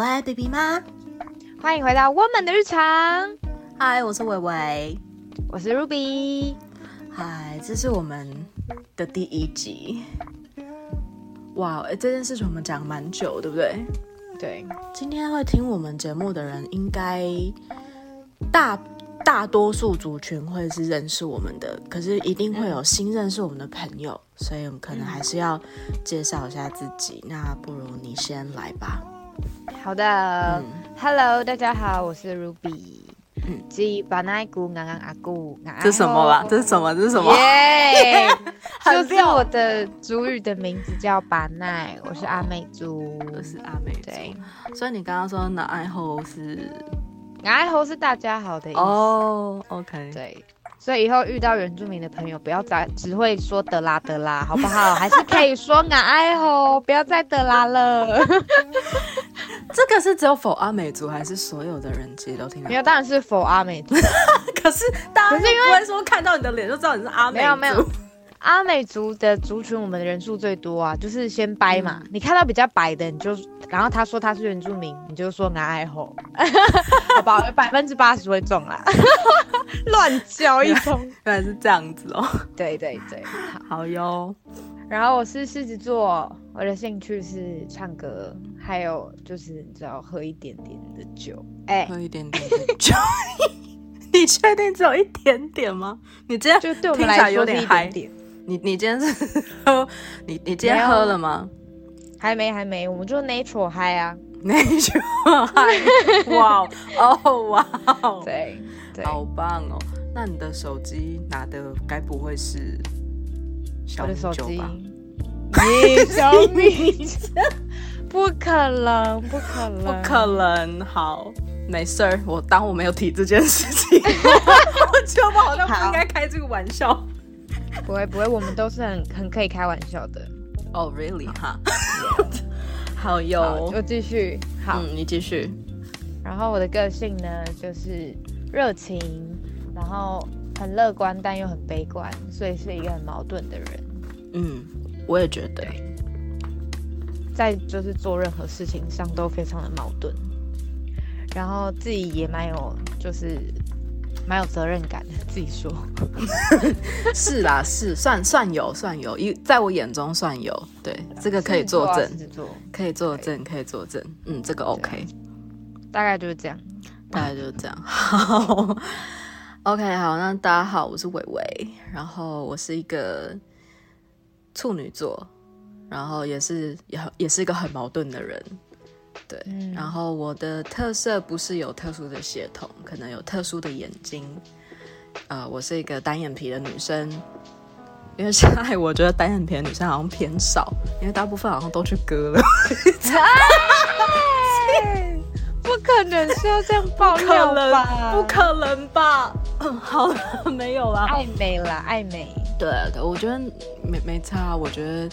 喂，baby 吗？欢迎回到我们的日常。嗨，我是伟伟，我是 Ruby。嗨，这是我们的第一集。哇，哎，这件事情我们讲蛮久，对不对？对。今天会听我们节目的人，应该大大多数族群会是认识我们的，可是一定会有新认识我们的朋友，所以我们可能还是要介绍一下自己。那不如你先来吧。好的，Hello，大家好，我是 Ruby。嗯，吉巴奈姑刚刚阿姑，这什么啦？这是什么？这是什么？耶，就是我的主语的名字叫巴奈，我是阿美族，我是阿美族。所以你刚刚说那爱猴是，爱猴是大家好的意思哦。OK，对。所以以后遇到原住民的朋友，不要再只会说德拉德拉，好不好？还是可以说俺爱吼，不要再德拉了。这个是只有否阿美族，还是所有的人其实都听到？没有，当然是否阿美族。可是大家不会说看到你的脸就知道你是阿美族。没有没有。阿美族的族群，我们的人数最多啊，就是先掰嘛。你看到比较白的，你就然后他说他是原住民，你就说拿爱吼，好吧，百分之八十会中啦。乱叫一通，原来是这样子哦。对对对，好哟。然后我是狮子座，我的兴趣是唱歌，还有就是只要喝一点点的酒。哎，喝一点点的酒。你确定只有一点点吗？你今天就对我们来说是一点点。你你今天是喝你你今天喝了吗？还没还没，我们就 natural high 啊，natural high，哇哦哇哦，对对，好棒哦。那你的手机拿的该不会是小米酒吧？你小米不可能不可能不可能。好，没事儿，我当我没有提这件事情。我觉得我好像不应该开这个玩笑。不会不会，我们都是很很可以开玩笑的。哦，really 哈，好有，就继续。好，你继续。然后我的个性呢，就是热情，然后很乐观，但又很悲观，所以是一个很矛盾的人。嗯，我也觉得，在就是做任何事情上都非常的矛盾，然后自己也蛮有就是。蛮有责任感的，自己说。是啦，是算算有，算有，一在我眼中算有。对，这个可以作证，可以作证，可以作证。嗯，这个 OK。大概就是这样，大概就是这样。好，OK，好，那大家好，我是伟伟，然后我是一个处女座，然后也是也也是一个很矛盾的人。对，然后我的特色不是有特殊的血统，可能有特殊的眼睛。呃，我是一个单眼皮的女生，因为现在我觉得单眼皮的女生好像偏少，因为大部分好像都去割了。不可能是要这样爆料吧？不可能吧？嗯，好了，没有了。爱美了，爱美。对对，我觉得没没差。我觉得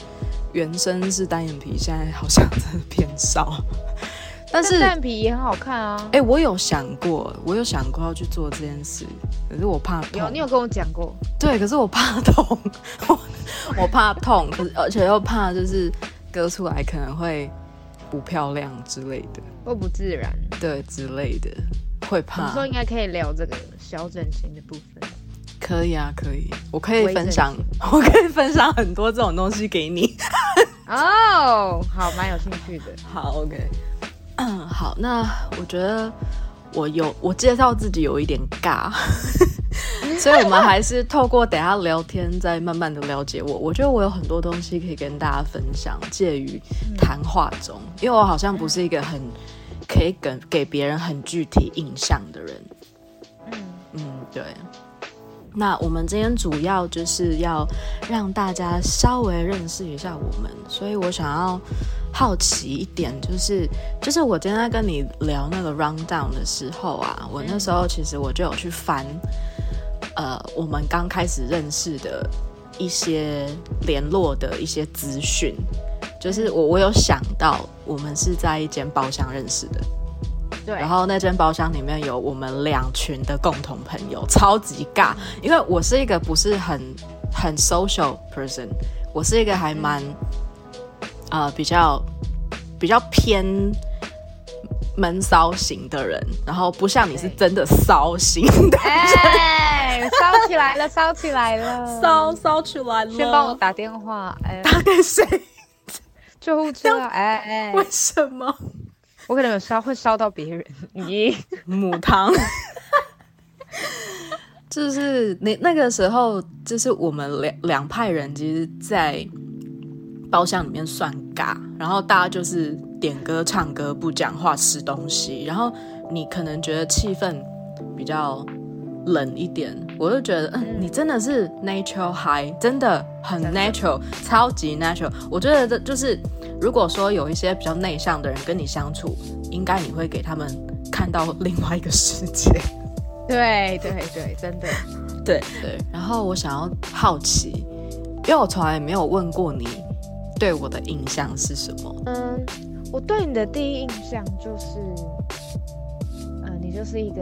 原生是单眼皮，现在好像真的偏少。但是单眼皮也很好看啊！哎，我有想过，我有想过要去做这件事，可是我怕痛。有，你有跟我讲过。对，可是我怕痛，我怕痛，可是而且又怕就是割出来可能会不漂亮之类的，或不自然，对之类的，会怕。说应该可以聊这个小整形的部分。可以啊，可以，我可以分享，我 可以分享很多这种东西给你。哦，好，蛮有兴趣的。好，OK。嗯，好，那我觉得我有我介绍自己有一点尬，所以我们还是透过等下聊天，再慢慢的了解我。我觉得我有很多东西可以跟大家分享，介于谈话中，因为我好像不是一个很可以给给别人很具体印象的人。嗯嗯，对。那我们今天主要就是要让大家稍微认识一下我们，所以我想要好奇一点，就是就是我今天跟你聊那个 rundown 的时候啊，我那时候其实我就有去翻，呃，我们刚开始认识的一些联络的一些资讯，就是我我有想到我们是在一间包厢认识的。然后那间包厢里面有我们两群的共同朋友，超级尬。因为我是一个不是很很 social person，我是一个还蛮呃比较比较偏闷骚型的人，然后不像你是真的骚型的，哎，骚起来了，骚起来了，骚骚起来了。先帮我打电话，哎，打给谁？救护车，哎哎，为什么？我可能有烧，会烧到别人。咦，母汤。就是那那个时候，就是我们两两派人，其实，在包厢里面算尬，然后大家就是点歌、唱歌、不讲话、吃东西，然后你可能觉得气氛比较冷一点，我就觉得，嗯，你真的是 natural high，真的很 natural，超级 natural。我觉得这就是，如果说有一些比较内向的人跟你相处，应该你会给他们看到另外一个世界。对对对，真的，对对。然后我想要好奇，因为我从来没有问过你对我的印象是什么。嗯，我对你的第一印象就是，嗯，你就是一个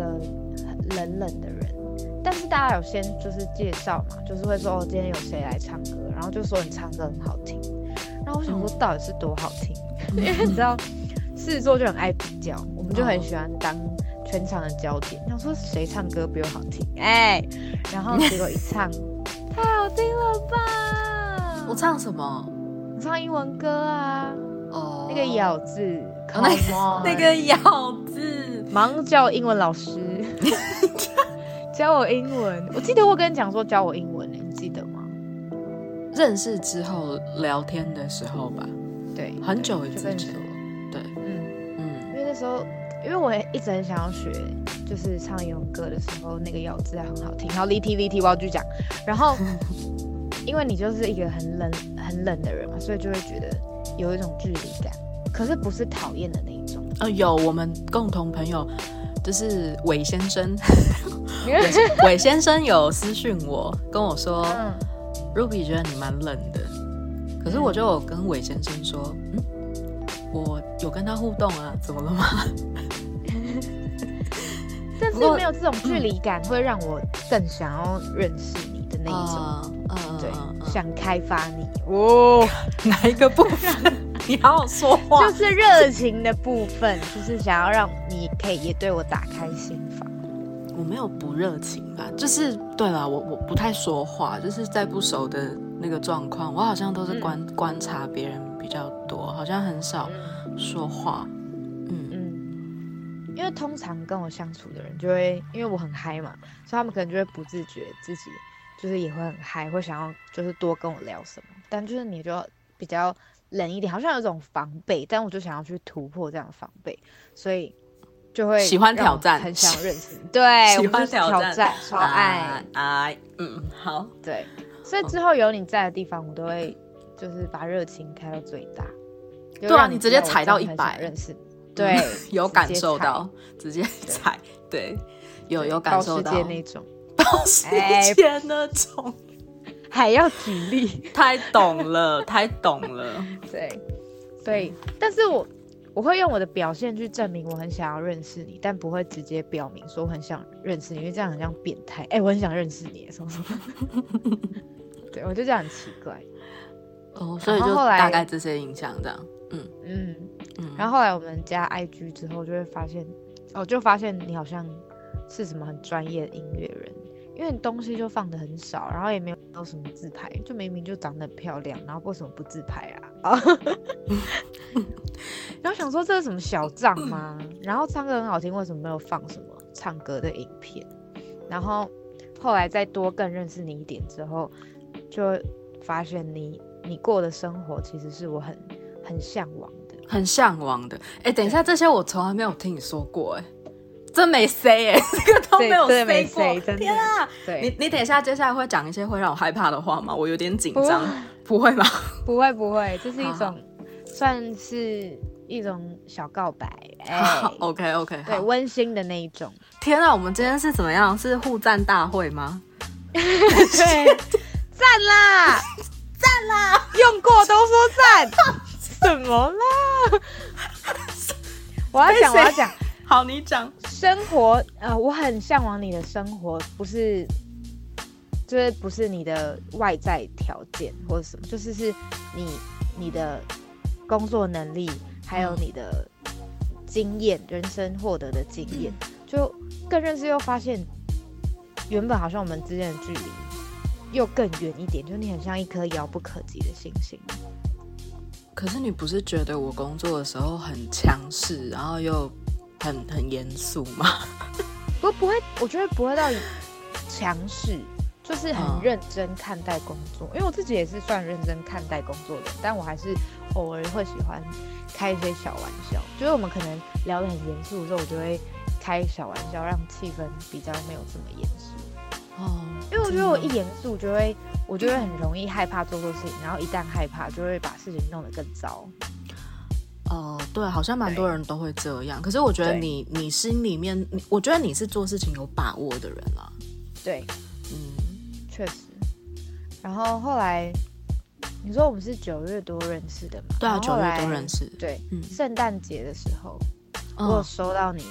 冷冷的人。但是大家有先就是介绍嘛，就是会说哦，今天有谁来唱歌，然后就说你唱歌很好听。然后我想说到底是多好听，因为你知道狮子座就很爱比较，我们就很喜欢当。全场的焦点，想说谁唱歌比我好听？哎，然后结果一唱，太好听了吧！我唱什么？我唱英文歌啊。哦，那个咬字，那 那个咬字，忙叫英文老师 教我英文。我记得我跟你讲说教我英文，你记得吗？认识之后聊天的时候吧。对，很久之前。对，嗯嗯，因为那时候。因为我也一直很想要学，就是唱英文歌的时候，那个咬字还很好听。然后 L T V T 我要去讲，然后 因为你就是一个很冷很冷的人嘛，所以就会觉得有一种距离感，可是不是讨厌的那一种。呃，有我们共同朋友就是韦先生，韦先生有私讯我跟我说，Ruby 觉得你蛮冷的，可是我就有跟韦先生说，嗯，我有跟他互动啊，怎么了吗？但是没有这种距离感，会让我更想要认识你的那一种，嗯，对，想开发你。哦。哪一个部分？你好好说话。就是热情的部分，就是想要让你可以也对我打开心房。我没有不热情吧？就是对了，我我不太说话，就是在不熟的那个状况，我好像都是观观察别人比较多，好像很少说话。嗯嗯因为通常跟我相处的人就会，因为我很嗨嘛，所以他们可能就会不自觉自己就是也会很嗨，会想要就是多跟我聊什么。但就是你就比较冷一点，好像有种防备，但我就想要去突破这样的防备，所以就会喜欢挑战，很想认识。对，喜欢挑战，超爱爱。嗯，好，对。所以之后有你在的地方，我都会就是把热情开到最大。对啊，你直接踩到一百，认识。对，有感受到，直接踩，对，有有感受到那种，到时间那种，还要举例，太懂了，太懂了，对，对，但是我我会用我的表现去证明我很想要认识你，但不会直接表明说我很想认识你，因为这样很像变态。哎，我很想认识你，什么什么，对我就这样很奇怪。哦，所以就大概这些影响这样，嗯。嗯。然后后来我们加 IG 之后，就会发现，哦，就发现你好像是什么很专业的音乐人，因为你东西就放的很少，然后也没有有什么自拍，就明明就长得很漂亮，然后为什么不自拍啊？啊，然后想说这是什么小账吗？然后唱歌很好听，为什么没有放什么唱歌的影片？然后后来再多更认识你一点之后，就发现你你过的生活其实是我很很向往的。很向往的，哎，等一下，这些我从来没有听你说过，哎，真没 say，哎，这个都没有 say 过，天啊！你你等一下，接下来会讲一些会让我害怕的话吗？我有点紧张，不会吗？不会不会，这是一种算是一种小告白，哎，OK OK，对，温馨的那一种。天啊，我们今天是怎么样？是互赞大会吗？对，赞啦，赞啦，用过都说赞。怎么啦？我要讲，我要讲。好，你讲。生活，呃，我很向往你的生活，不是，就是不是你的外在条件或者什么，就是是你你的工作能力，还有你的经验，人生获得的经验，就更认识又发现，原本好像我们之间的距离又更远一点，就你很像一颗遥不可及的星星。可是你不是觉得我工作的时候很强势，然后又很很严肃吗？不不会，我觉得不会到强势，就是很嗯认真看待工作。因为我自己也是算认真看待工作的，但我还是偶尔会喜欢开一些小玩笑。就是我们可能聊得很严肃的时候，我就会开小玩笑，让气氛比较没有这么严肃。哦，因为我觉得我一严肃就会，我就会很容易害怕做错事情，然后一旦害怕就会把事情弄得更糟。哦，对，好像蛮多人都会这样。可是我觉得你你心里面，你我觉得你是做事情有把握的人啦。对，嗯，确实。然后后来你说我们是九月多认识的嘛？对啊，九月然后后来都认识。对，嗯圣诞节的时候，我有嗯，收到你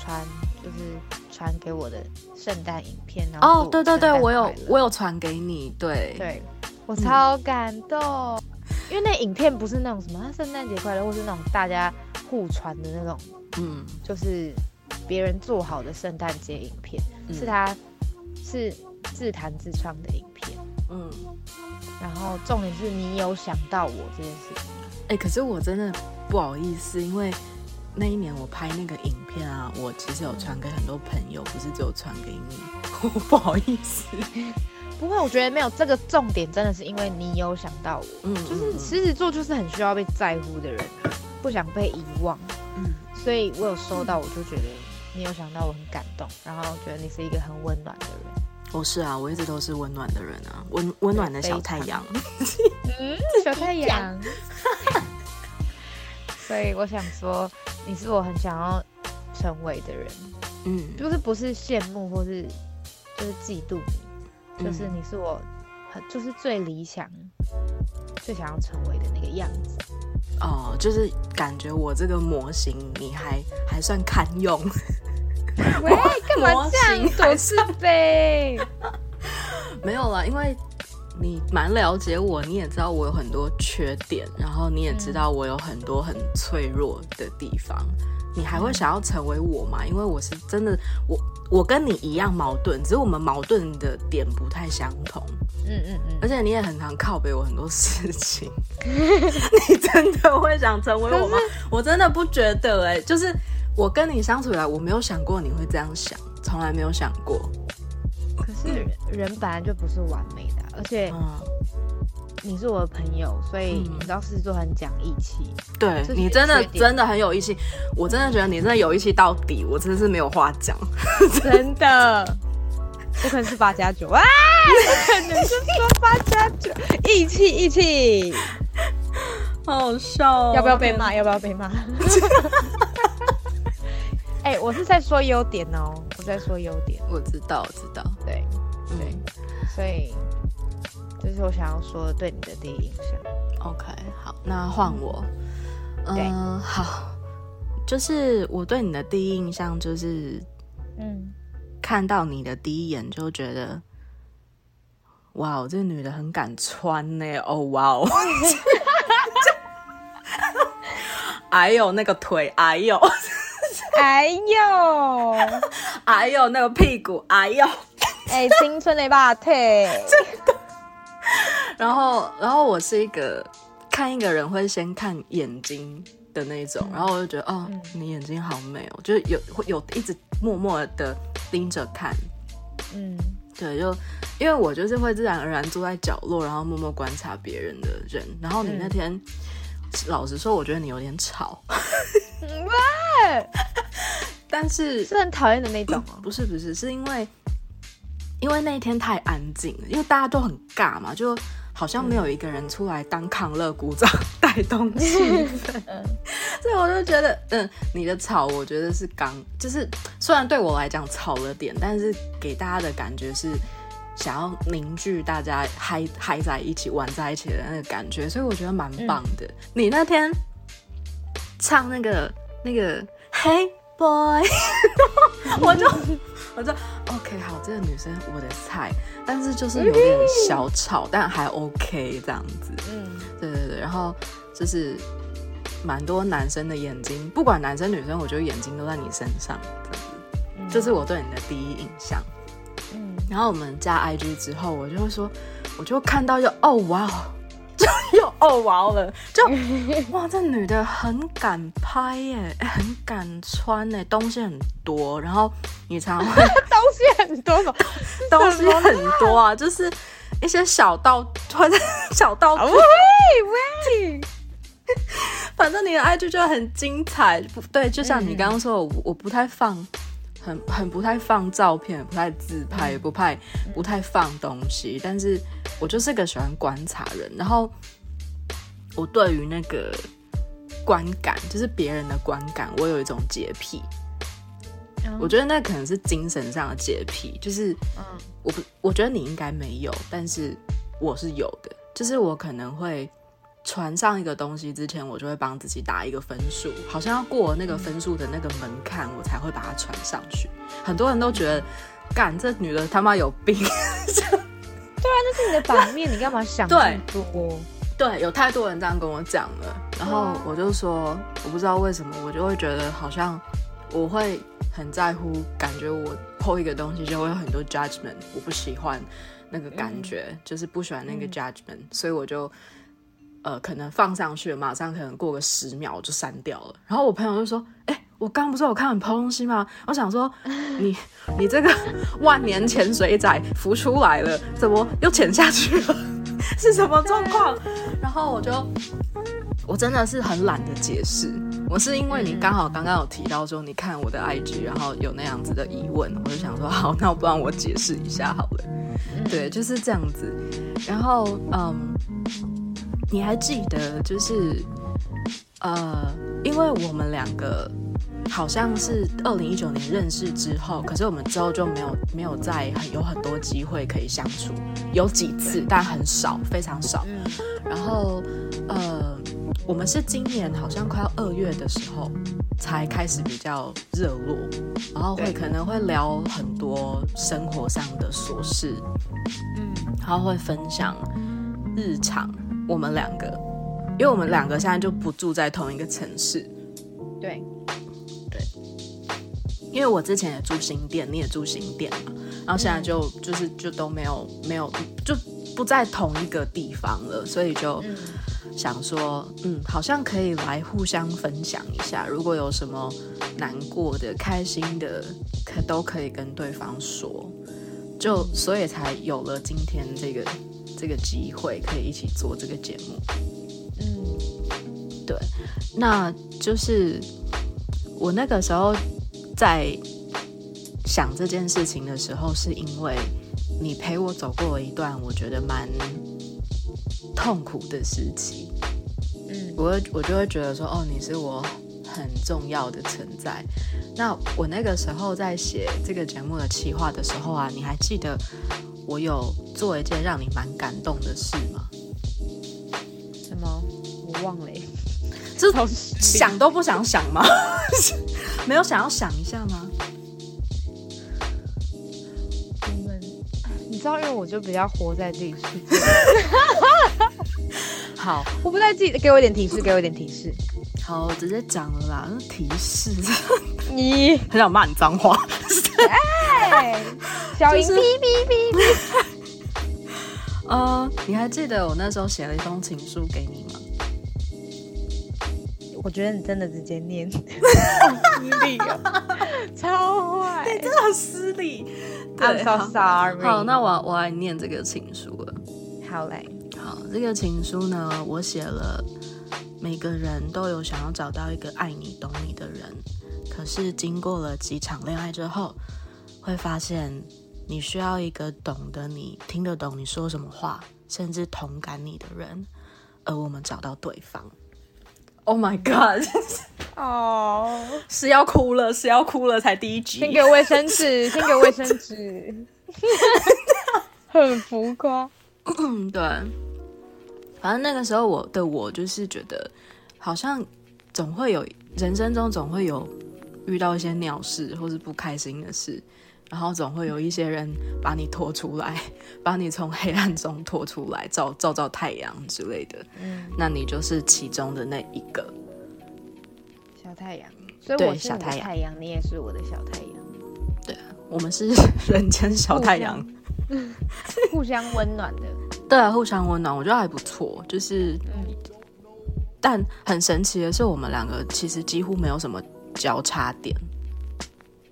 传，就是传给我的圣诞影片，然后哦，祝对对对，我有我有传给你，对，对我超感动，因为那影片不是那种什么啊圣诞节快乐，或是那种大家互传的那种，嗯，就是别人做好的圣诞节影片，嗯是他是自弹自唱的影片。嗯，然后重点是你有想到我这件事情，哎、可是我真的不好意思，因为那一年我拍那个影片啊，我其实有传给很多朋友，不是只有传给你，我不好意思。不会，我觉得没有这个重点，真的是因为你有想到我，嗯，就是嗯狮子座就是很需要被在乎的人啊，不想被遗忘，嗯。所以我有收到，我就觉得你有想到我很感动，然后觉得你是一个很温暖的人。我是啊，我一直都是温暖的人啊，温温暖的小太阳。嗯，小太阳。所以我想说，你是我很想要成为的人，嗯，就是不是羡慕或是就是嫉妒你，就是嗯你是我很就是最理想、最想要成为的那个样子。哦，就是感觉我这个模型你还还算堪用。喂，干嘛这样模型还躲是非？没有啦，因为你蛮了解我，你也知道我有很多缺点，然后你也知道我有很多很脆弱的地方。你还会想要成为我吗？因为我是真的，我我跟你一样矛盾，只是我们矛盾的点不太相同。嗯嗯嗯。而且你也很常靠背我很多事情，你真的会想成为我吗？我真的不觉得哎、就是我跟你相处以来，我没有想过你会这样想，从来没有想过。可是人本来就不是完美的啊、而且嗯，你是我的朋友，所以嗯你知道狮子座很讲义气。对你真的真的很有义气，我真的觉得你真的有义气到底，我真的是没有话讲。真的，我可能是八加九啊，不可能是说八加九，义气义气，好好笑、哦要不要被骂？？要不要被骂？哎、我是在说优点哦，我在说优点，我知道，我知道。对，对所以这是我想要说的对你的第一印象。，OK，好，那换我。对。嗯，好，就是我对你的第一印象就是嗯，看到你的第一眼就觉得，哇哦，这个女的很敢穿呢，哦哇哦，哎呦那个腿，哎呦，哎呦，哎呦那个屁股，哎呦，哎、青春的霸腿，然后然后我是一个看一个人会先看眼睛的那种，然后我就觉得哦，嗯。你眼睛好美哦，就是有会有一直默默的盯着看，嗯。对，就因为我就是会自然而然坐在角落，然后默默观察别人的人。然后你那天，老实说，我觉得你有点吵，喂，但是是很讨厌的那种哦。不是不是，是因为因为那一天太安静了，因为大家都很尬嘛，就好像没有一个人出来当康乐鼓掌 带动气氛，嗯。所以我就觉得，嗯，你的吵，我觉得是刚，就是虽然对我来讲吵了点，但是给大家的感觉是想要凝聚大家嗨嗨在一起、玩在一起的那个感觉，所以我觉得蛮棒的。你那天唱那个那个 Hey Boy，我就我就 OK 好，这个女生我的菜，但是就是有点小吵，但还 OK 这样子。嗯。对对对，然后就是蛮多男生的眼睛，不管男生女生，我觉得眼睛都在你身上，这是我对你的第一印象。嗯，然后我们加 IG 之后，我就会说，我就看到就哦哇，就又哦哇了，就哇这女的很敢拍耶，很敢穿哎，东西很多，然后你常会 东西很多，东西很多啊，就是一些小道或者小道喂喂。反正你的 IG 就很精彩，不对，就像你刚刚说，我我不太放，很很不太放照片，不太自拍，不太不太放东西，但是我就是个喜欢观察人，然后我对于那个观感，就是别人的观感，我有一种洁癖，我觉得那可能是精神上的洁癖，就是嗯，我不，我觉得你应该没有，但是我是有的，就是我可能会。传上一个东西之前，我就会帮自己打一个分数，好像要过那个分数的那个门槛，我才会把它传上去。很多人都觉得，干这女的他妈有病。对啊，那是你的版面，你干嘛想这么多？对，有太多人这样跟我讲了，然后我就说，我不知道为什么，我就会觉得好像我会很在乎，感觉我抛一个东西就会有很多 judgment，我不喜欢那个感觉，就是不喜欢那个 judgment，所以我就。呃，可能放上去，马上可能过个十秒就删掉了。然后我朋友就说：“哎，我刚不是有看你抛东西吗？”我想说：“你你这个 万年潜水仔浮出来了，怎么又潜下去了？是什么状况？”然后我就我真的是很懒得解释。我是因为你刚好刚刚有提到说你看我的 IG，然后有那样子的疑问，我就想说好，那我不然我解释一下好了。对，就是这样子。然后嗯。你还记得，就是呃，因为我们两个好像是二零一九年认识之后，可是我们之后就没有没有再很有很多机会可以相处，有几次，但很少，非常少。然后呃，我们是今年好像快要二月的时候才开始比较热络，然后会可能会聊很多生活上的琐事，嗯，然后会分享日常。我们两个，因为我们两个现在就不住在同一个城市，对，对，因为我之前也住新店，你也住新店嘛，然后现在就就是就都没有没有就不在同一个地方了，所以就想说，嗯，好像可以来互相分享一下，如果有什么难过的、开心的，可都可以跟对方说，就所以才有了今天这个。这个机会可以一起做这个节目，嗯，对，那就是我那个时候在想这件事情的时候，是因为你陪我走过了一段我觉得蛮痛苦的时期，嗯，我我就会觉得说，哦，你是我很重要的存在。那我那个时候在写这个节目的企划的时候啊，你还记得？我有做一件让你蛮感动的事吗？什么？我忘了。这头想都不想想吗？没有想要想一下吗？你们，你知道，因为我就比较活在自己世界。好，我不在自己，给我一点提示，给我一点提示。好，直接讲了啦。提示，你很想骂你脏话。哎，小音哔哔哔。呃，你还记得我那时候写了一封情书给你吗？我觉得你真的直接念，失礼啊，超坏，你真的很失礼。I'm so sorry。好，那我我来念这个情书了。好嘞，好，这个情书呢，我写了。每个人都有想要找到一个爱你、懂你的人，可是经过了几场恋爱之后，会发现你需要一个懂得你、听得懂你说什么话，甚至同感你的人。而我们找到对方。Oh my god！哦，是要哭了，是要哭了，才第一集。先给卫生纸，先给卫生纸。很浮夸。对。反正那个时候，我的我就是觉得，好像总会有人生中总会有遇到一些鸟事或是不开心的事，然后总会有一些人把你拖出来，把你从黑暗中拖出来，照照照太阳之类的。嗯，那你就是其中的那一个小。太阳，所以对我是小太阳太阳，你也是我的小太阳，对我们是 人间小太阳，互相 温暖的。对啊，互相温暖，我觉得还不错。就是，嗯，但很神奇的是，我们两个其实几乎没有什么交叉点，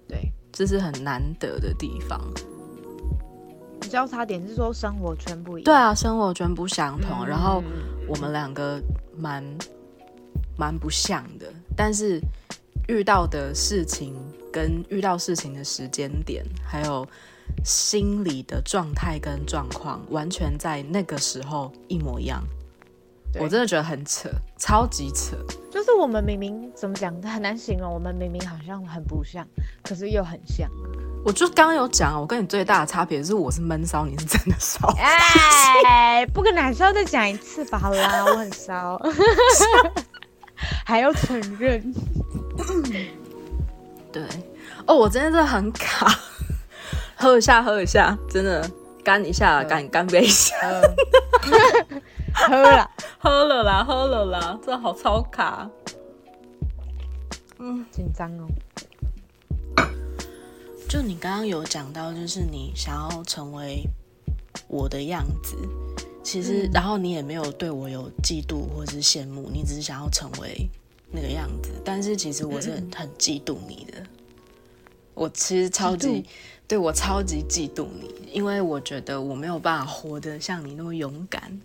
对，这是很难得的地方。交叉点是说生活圈不一样。对啊，生活全不相同，嗯然后嗯我们两个蛮蛮不像的，但是遇到的事情跟遇到事情的时间点，还有心理的状态跟状况，完全在那个时候一模一样。对我真的觉得很扯，超级扯。就是我们明明怎么讲很难形容，我们明明好像很不像，可是又很像。我就刚刚有讲，我跟你最大的差别是我是闷骚，你是真的骚。哎，不跟男生再讲一次吧，好啦，我很骚，还要承认。对，哦，我今天真的很卡，喝一下，喝一下，真的干一下，嗯干干杯一下。呃 喝了，喝了啦，喝了啦，这好超卡。嗯紧张哦。就你刚刚有讲到，就是你想要成为我的样子，其实，嗯然后你也没有对我有嫉妒或是羡慕，你只是想要成为那个样子。但是其实我是很很嫉妒你的，我其实超嫉级对我超级嫉妒你，因为我觉得我没有办法活得像你那么勇敢，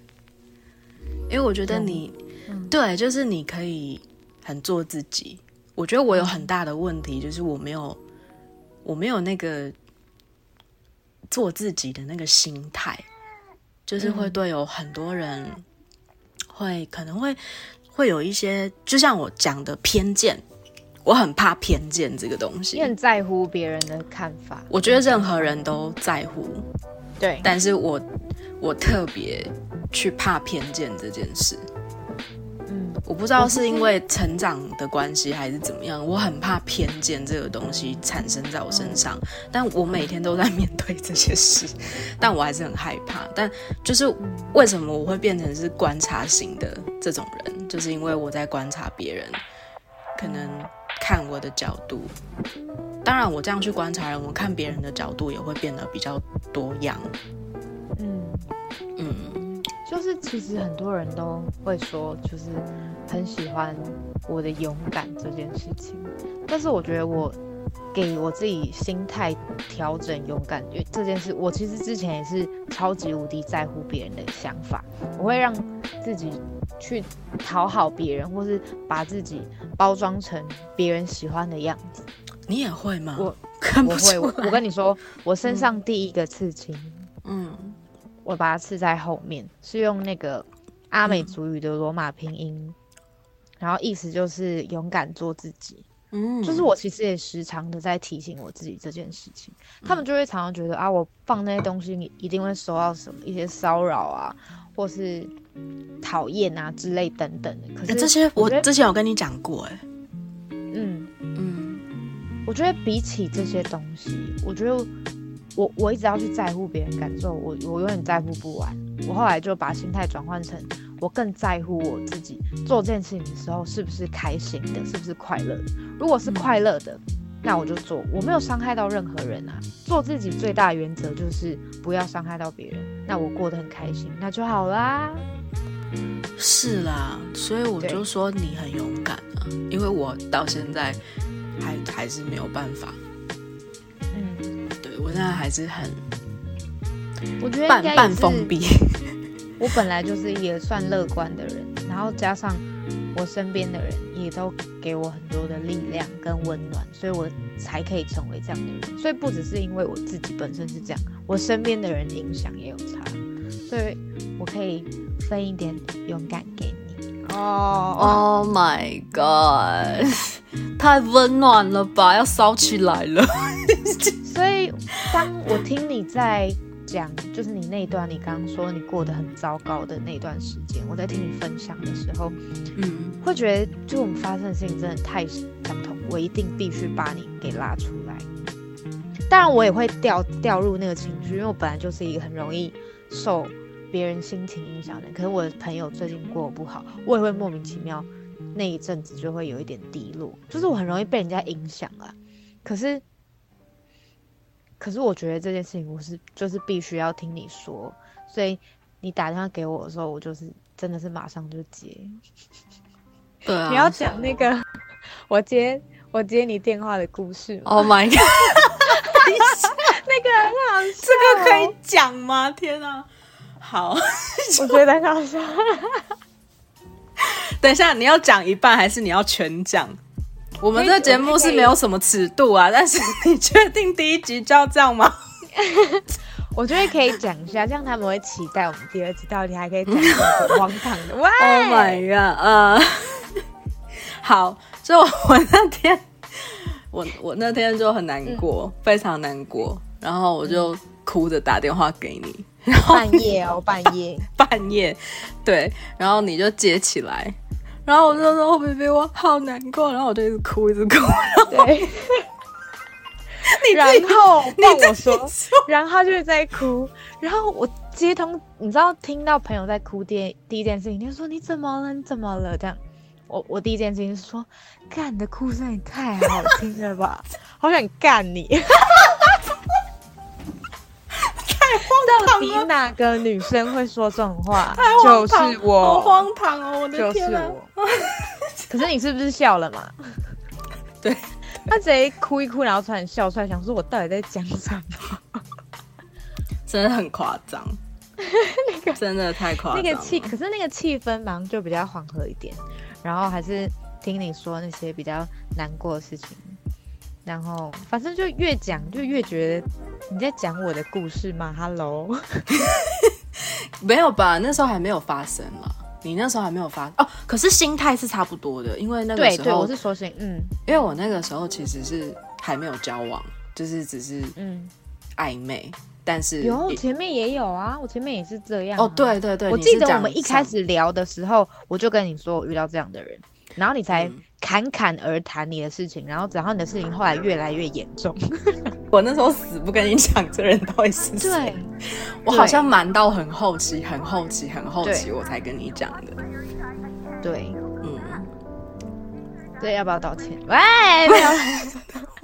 因为我觉得你，嗯对，就是你可以很做自己。我觉得我有很大的问题，就是我没有，我没有那个做自己的那个心态，就是会嗯对有很多人会可能会会有一些，就像我讲的偏见，我很怕偏见这个东你西。很在乎别人的看法，我觉得任何人都在乎，对，但是我我特别去怕偏见这件事。嗯，我不知道是因为成长的关系还是怎么样，我很怕偏见这个东西产生在我身上，但我每天都在面对这些事，但我还是很害怕。但就是为什么我会变成是观察型的这种人，就是因为我在观察别人，可能看我的角度。当然，我这样去观察人，我看别人的角度也会变得比较多样。嗯，嗯，就是其实很多人都会说，就是很喜欢我的勇敢这件事情，但是我觉得我给我自己心态调整勇敢因为这件事，我其实之前也是超级无敌在乎别人的想法，我会让自己去讨好别人，或是把自己包装成别人喜欢的样子。你也会吗？我看不我会。我我跟你说，我身上第一个刺青，嗯我把它刺在后面，是用那个阿美族语的罗马拼音，然后意思就是勇敢做自己。嗯，就是我其实也时常的在提醒我自己这件事情，他们就会常常觉得啊，我放那些东西，你一定会收到什么一些骚扰啊，或是讨厌啊之类等等的。可是欸这些我之前有跟你讲过，哎，嗯，嗯我觉得比起这些东西，我觉得我我一直要去在乎别人感受，我我永远在乎不完。我后来就把心态转换成，我更在乎我自己做这件事情的时候是不是开心的，是不是快乐的。如果是快乐的，那我就做，我没有伤害到任何人啊。做自己最大的原则就是不要伤害到别人，那我过得很开心，那就好啦。是啦，所以我就说你很勇敢啊，因为我到现在还还是没有办法，我现在还是很我觉得半半封闭，我本来就是也算乐观的人，然后加上我身边的人也都给我很多的力量跟温暖，所以我才可以成为这样的人。所以不只是因为我自己本身是这样，我身边的人影响也有差，所以我可以分一点勇敢给你。哦，Oh my god！太温暖了吧，要烧起来了。所以当我听你在讲，就是你那一段，你刚刚说你过得很糟糕的那段时间，我在听你分享的时候，嗯，会觉得，就我们发生的事情真的太相同，我一定必须把你给拉出来。当然，我也会掉掉入那个情绪，因为我本来就是一个很容易受别人心情影响的人。可是我的朋友最近过得不好，我也会莫名其妙那一阵子就会有一点低落，就是我很容易被人家影响啊。可是，可是我觉得这件事情我是就是必须要听你说，所以你打电话给我的时候，我就是真的是马上就接。对啊，你要讲那个 我接我接你电话的故事吗？Oh my god，那个很好笑，这个可以讲吗？天啊！好，我觉得很好笑。等一下，你要讲一半还是你要全讲？我们这个节目是没有什么尺度啊，但是你确定第一集就要这样吗？我觉得可以讲一下，这样他们会期待我们第二集到底还可以讲什么很荒唐的。喂 Oh my god！呃，好，就我那天，我我那天就很难过，非常难过，然后我就哭着打电话给你，然后半夜哦，半夜。半夜，对，然后你就接起来，然后我就说：“哦，baby，我好难过。”然后我就一直哭，一直哭。对，你然后你帮我说然后他就是在哭，然后我接通，你知道听到朋友在哭，第第一件事情就说你怎么了？你怎么了？这样，我我第一件事情是说，干你的哭声也太好听了吧，好想干你。到底哪个女生会说这种话？就是我好荒唐哦！我的就是天啊！我。可是你是不是笑了嘛？对，他直接哭一哭，然后突然笑出来，想说我到底在讲什么？真的很夸张，真的太夸张。那个气，可是那个气氛马上就比较缓和一点，然后还是听你说那些比较难过的事情，然后反正就越讲就越觉得你在讲我的故事吗，Hello，没有吧？那时候还没有发生了。你那时候还没有发哦，可是心态是差不多的，因为那个对对，时候，我是说心，嗯因为我那个时候其实是还没有交往，就是只是嗯，暧昧，但是有前面也有啊，我前面也是这样、啊、哦，对对对，我记得我们一开始聊的时候，我就跟你说我遇到这样的人，然后你才嗯。侃侃而谈你的事情，然后然后你的事情后来越来越严重。我那时候死不跟你讲这人到底是谁，对，我好像瞒到很后期、很后期、很后期我才跟你讲的，对，嗯，对，要不要道歉？喂，没有，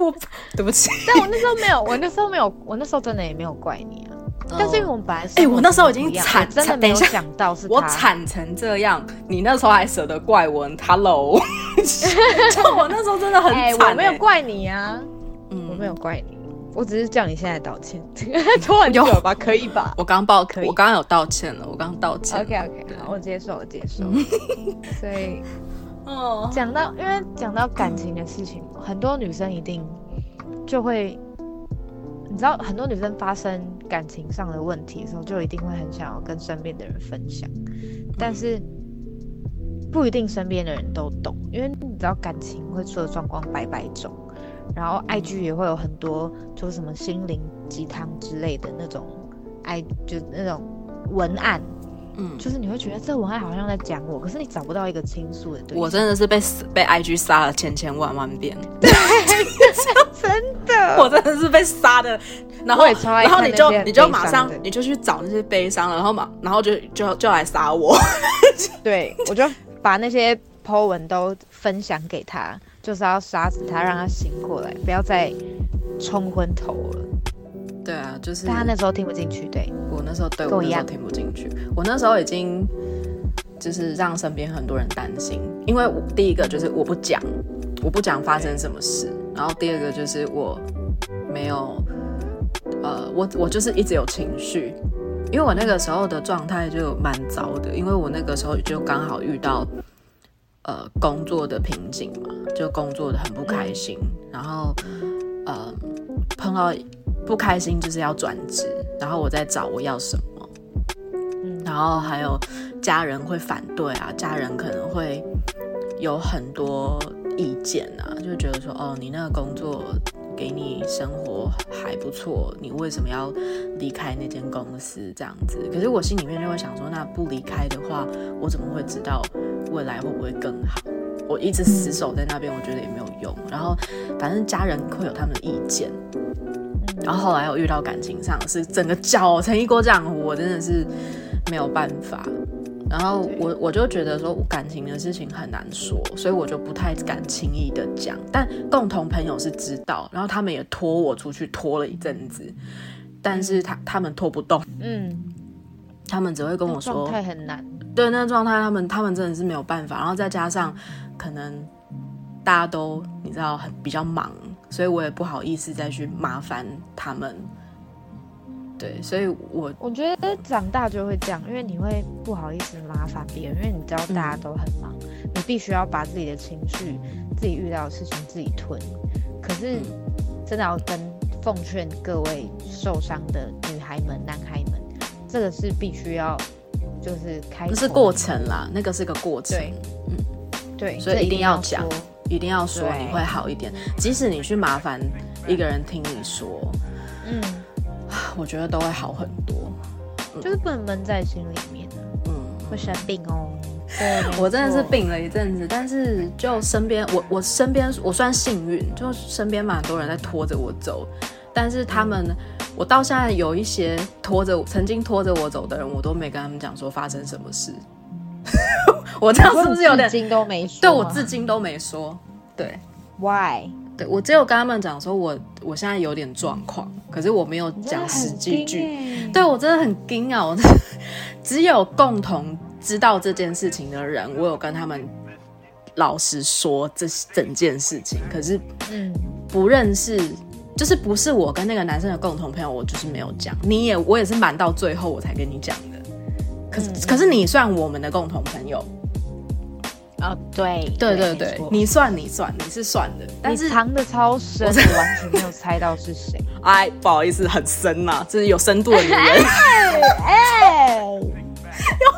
我对不起，但我那时候没有，我那时候没有，我那时候真的也没有怪你啊。但是因为我们本来哎我那时候已经惨真的没有想到是我他惨成这样，你那时候还舍得怪我？Hello，就我那时候真的很哎、惨、我没有，怪你啊，嗯我没有怪你，我只是叫你现在道歉，拖很久了吧？可以吧我刚报，可以我刚刚有道歉了，我刚刚道歉。？OK OK，好，我接受，我接受。所以 哦，讲到，因为讲到感情的事情，很多女生一定就会，你知道，很多女生发生感情上的问题的时候，就一定会很想要跟身边的人分享，但是不一定身边的人都懂，因为你知道感情会出的状况百百种，然后 IG 也会有很多就是什么心灵鸡汤之类的那种爱就那种文案，嗯，就是你会觉得这文案好像在讲我，可是你找不到一个倾诉的对象。我真的是被被 IG 杀了千千万万遍，真的，我真的是被杀的。然后然后你就你就马上你就去找那些悲伤了，然后嘛然后就就就来杀我。对我就把那些 po 文都分享给他，就是要杀死他，让他醒过来，不要再冲昏头了。对啊，就是但他那时候听不进去，对，我那时候对我那时候听不进去，我那时候已经就是让身边很多人担心，因为我第一个就是我不讲，我不讲发生什么事，然后第二个就是我没有，呃，我我就是一直有情绪，因为我那个时候的状态就蛮糟的，因为我那个时候就刚好遇到呃工作的瓶颈嘛，就工作的很不开心，然后呃碰到不开心就是要转职，然后我在找我要什么，嗯然后还有家人会反对啊，家人可能会有很多意见啊，就觉得说哦，你那个工作给你生活还不错，你为什么要离开那间公司这样子？可是我心里面就会想说，那不离开的话，我怎么会知道未来会不会更好？我一直死守在那边，我觉得也没有用。然后反正家人会有他们的意见，然后后来我遇到感情上是整个搅成一锅浆糊，我真的是没有办法。然后我我就觉得说感情的事情很难说，所以我就不太敢轻易的讲。但共同朋友是知道，然后他们也拖我出去拖了一阵子，但是他他们拖不动，嗯，他们只会跟我说状态很难。对那个状态，他们他们真的是没有办法。然后再加上可能大家都你知道很比较忙，所以我也不好意思再去麻烦他们。对，所以我我觉得长大就会这样，因为你会不好意思麻烦别人，因为你知道大家都很忙，你必须要把自己的情绪、自己遇到的事情自己吞。可是真的要跟奉劝各位受伤的女孩们、男孩们，这个是必须要就是开，不是过程啦，那个是个过程，对，嗯，对，所以一定要讲，一定要说，你会好一点。即使你去麻烦一个人听你说，嗯，我觉得都会好很多。就是不能闷在心里面啊，嗯，会生病哦。对，我真的是，病了一阵子，但是就身边我我身边我算幸运，就身边蛮多人在拖着我走，但是他们我到现在有一些拖着曾经拖着我走的人，我都没跟他们讲说发生什么事。我这样是不是有点至？今都没说？对我至今都没说。对 why？对，我只有跟他们讲说我我现在有点状况，可是我没有讲实际句。对我真的很惊啊！我只有共同知道这件事情的人，我有跟他们老实说这整件事情。可是嗯，不认识，就是不是我跟那个男生的共同朋友，我就是没有讲。你也我也是瞒到最后我才跟你讲的。可是、可是你算我们的共同朋友，哦，对，对对对，你算你算你是算的，但是藏的超深，我完全没有猜到是谁。哎不好意思，很深呐、这是有深度的女人，哎，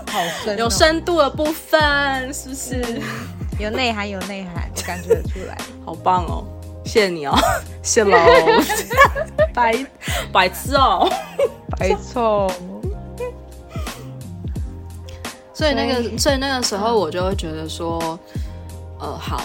好深哦，有深度的部分是不是？有内涵，有内涵，我感觉得出来。好棒哦，谢谢你哦，谢喽，白白痴哦。白错，所以那个，所以那个时候我就会觉得说，呃，好，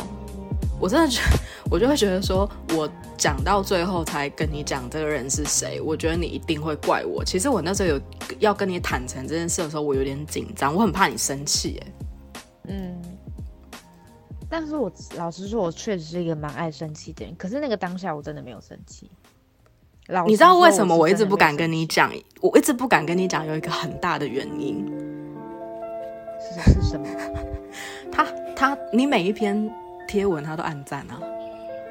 我真的觉得，我就会觉得说，我讲到最后才跟你讲这个人是谁，我觉得你一定会怪我。其实我那时候有要跟你坦诚这件事的时候，我有点紧张，我很怕你生气，哎，嗯。但是我老实说，我确实是一个蛮爱生气的人。可是那个当下，我真的没有生气。老你知道为什么我一直不敢跟你讲？我一直不敢跟你讲，有一个很大的原因，是是什么？他他你每一篇贴文他都按赞啊，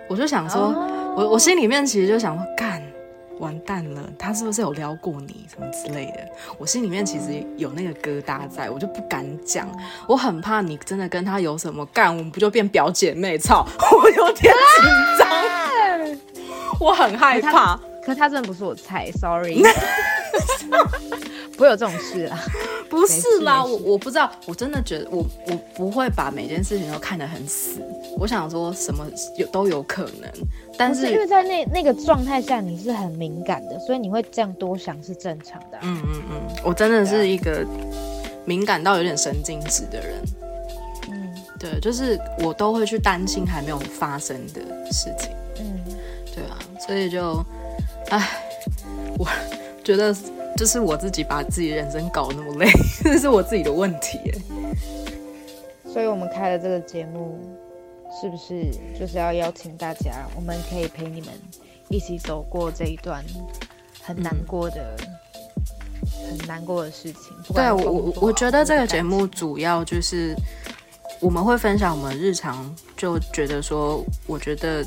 我就想说，哦我我心里面其实就想说，干完蛋了，他是不是有撩过你什么之类的？我心里面其实有那个疙瘩在，我就不敢讲，我很怕你真的跟他有什么干，我们不就变表姐妹？操，我有点紧张，我很害怕。可他真的不是我菜，sorry，不会有这种事啊。不是啦，我我不知道，我真的觉得我我不会把每件事情都看得很死。我想说什么有都有可能，但不是因为在那那个状态下你是很敏感的，所以你会这样多想是正常的啊、嗯嗯嗯，我真的是一个敏感到有点神经质的人。嗯对，就是我都会去担心还没有发生的事情。嗯，对啊，所以就，唉，我觉得就是我自己把自己人生搞得那么累，这是我自己的问题。所以我们开了这个节目，是不是就是要邀请大家，我们可以陪你们一起走过这一段很难过的、很难过的事情？对我我我觉得这个节目主要就是我们会分享我们日常，就觉得说，我觉得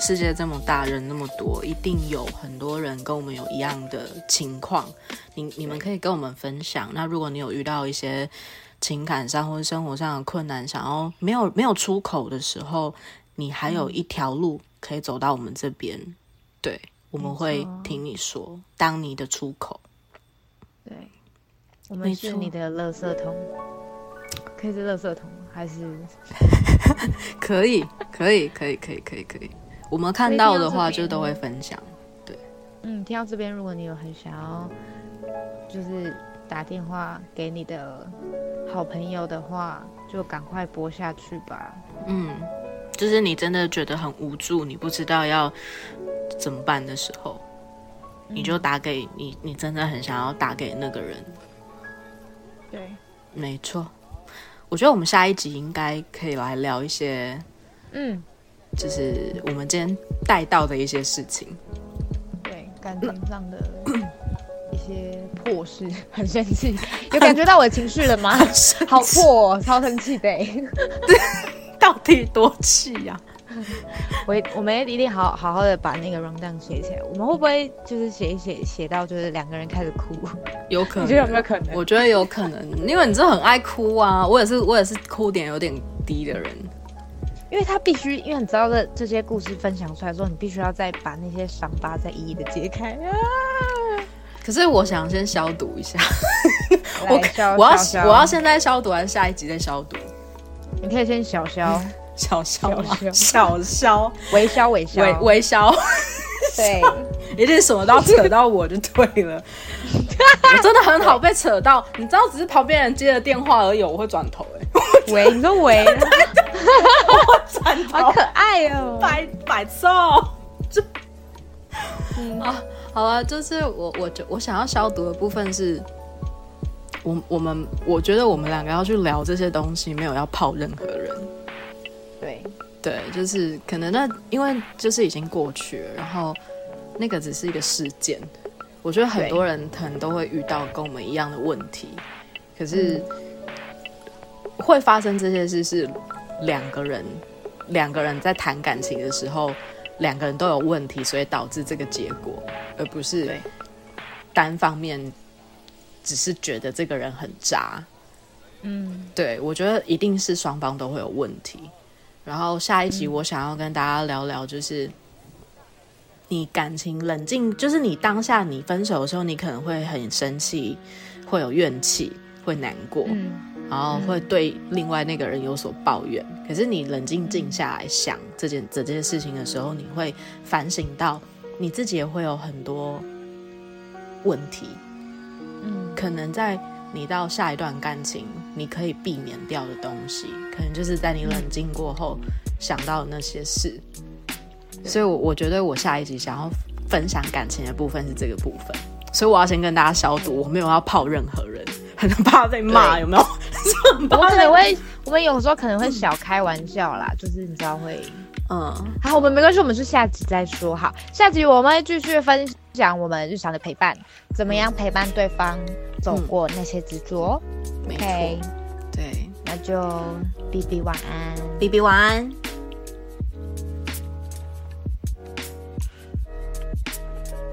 世界这么大，人那么多，一定有很多人跟我们有一样的情况。你你们可以跟我们分享。那如果你有遇到一些情感上或者生活上的困难，想要没有没有出口的时候，你还有一条路可以走到我们这边。对，我们会听你说，当你的出口。对，我们是你的垃圾桶，可以是垃圾桶还是 可以，可以，可以，可以，可以，可以。我们看到的话，就都会分享。对嗯，听到这边，如果你有很想要，就是打电话给你的好朋友的话，就赶快拨下去吧。嗯，就是你真的觉得很无助，你不知道要怎么办的时候，你就打给你，你真的很想要打给那个人。对，没错。我觉得我们下一集应该可以来聊一些，嗯，就是我们今天带到的一些事情。对，感情上的一些破事，很生气，有感觉到我的情绪了吗？好破、哦，超生气的欸。到底多气呀、我我们一定好好好的把那个 round down 写起来。我们会不会就是写一写写到就是两个人开始哭？有可能你觉得有能，没有可能？我觉得有可能，因为你真的很爱哭啊。我也是，我也是哭点有点低的人。因为他必须，因为你知道这这些故事分享出来之后，你必须要再把那些伤疤再一一的揭开。啊！可是我想先消毒一下，我我要我要现在消毒，还是下一集再消毒？你可以先小消小消吗小小消，微消微消。微微消，对，一定什么都要扯到我就对了。我真的很好被扯到，你知道，只是旁边人接了电话而已，我会转头哎、喂你说微，好可爱哦！摆摆臭，就啊，好了，就是我我就我想要消毒的部分是，我我们我觉得我们两个要去聊这些东西，没有要泡任何人。对，对，就是可能那因为就是已经过去了，然后那个只是一个事件。我觉得很多人可能都会遇到跟我们一样的问题，可是会发生这些事是两个人两个人在谈感情的时候，两个人都有问题，所以导致这个结果，而不是单方面只是觉得这个人很渣。嗯，对，我觉得一定是双方都会有问题。然后下一集我想要跟大家聊聊，就是你感情冷静，就是你当下你分手的时候，你可能会很生气，会有怨气，会难过，嗯，然后会对另外那个人有所抱怨。可是你冷静静下来想这件这件事情的时候，你会反省到你自己也会有很多问题，嗯，可能在你到下一段感情，你可以避免掉的东西，可能就是在你冷静过后想到的那些事。所以我，我觉得我下一集想要分享感情的部分是这个部分，所以我要先跟大家消毒，我没有要泡任何人，很怕被骂，有没有？很我们可能会，我们有时候可能会小开玩笑啦，就是你知道会。嗯，好，我们没关系，我们是下集再说。好，下集我们会继续分享我们日常的陪伴，怎么样陪伴对方走过那些执着。OK，对那就 B B 晚安。，B B 晚安。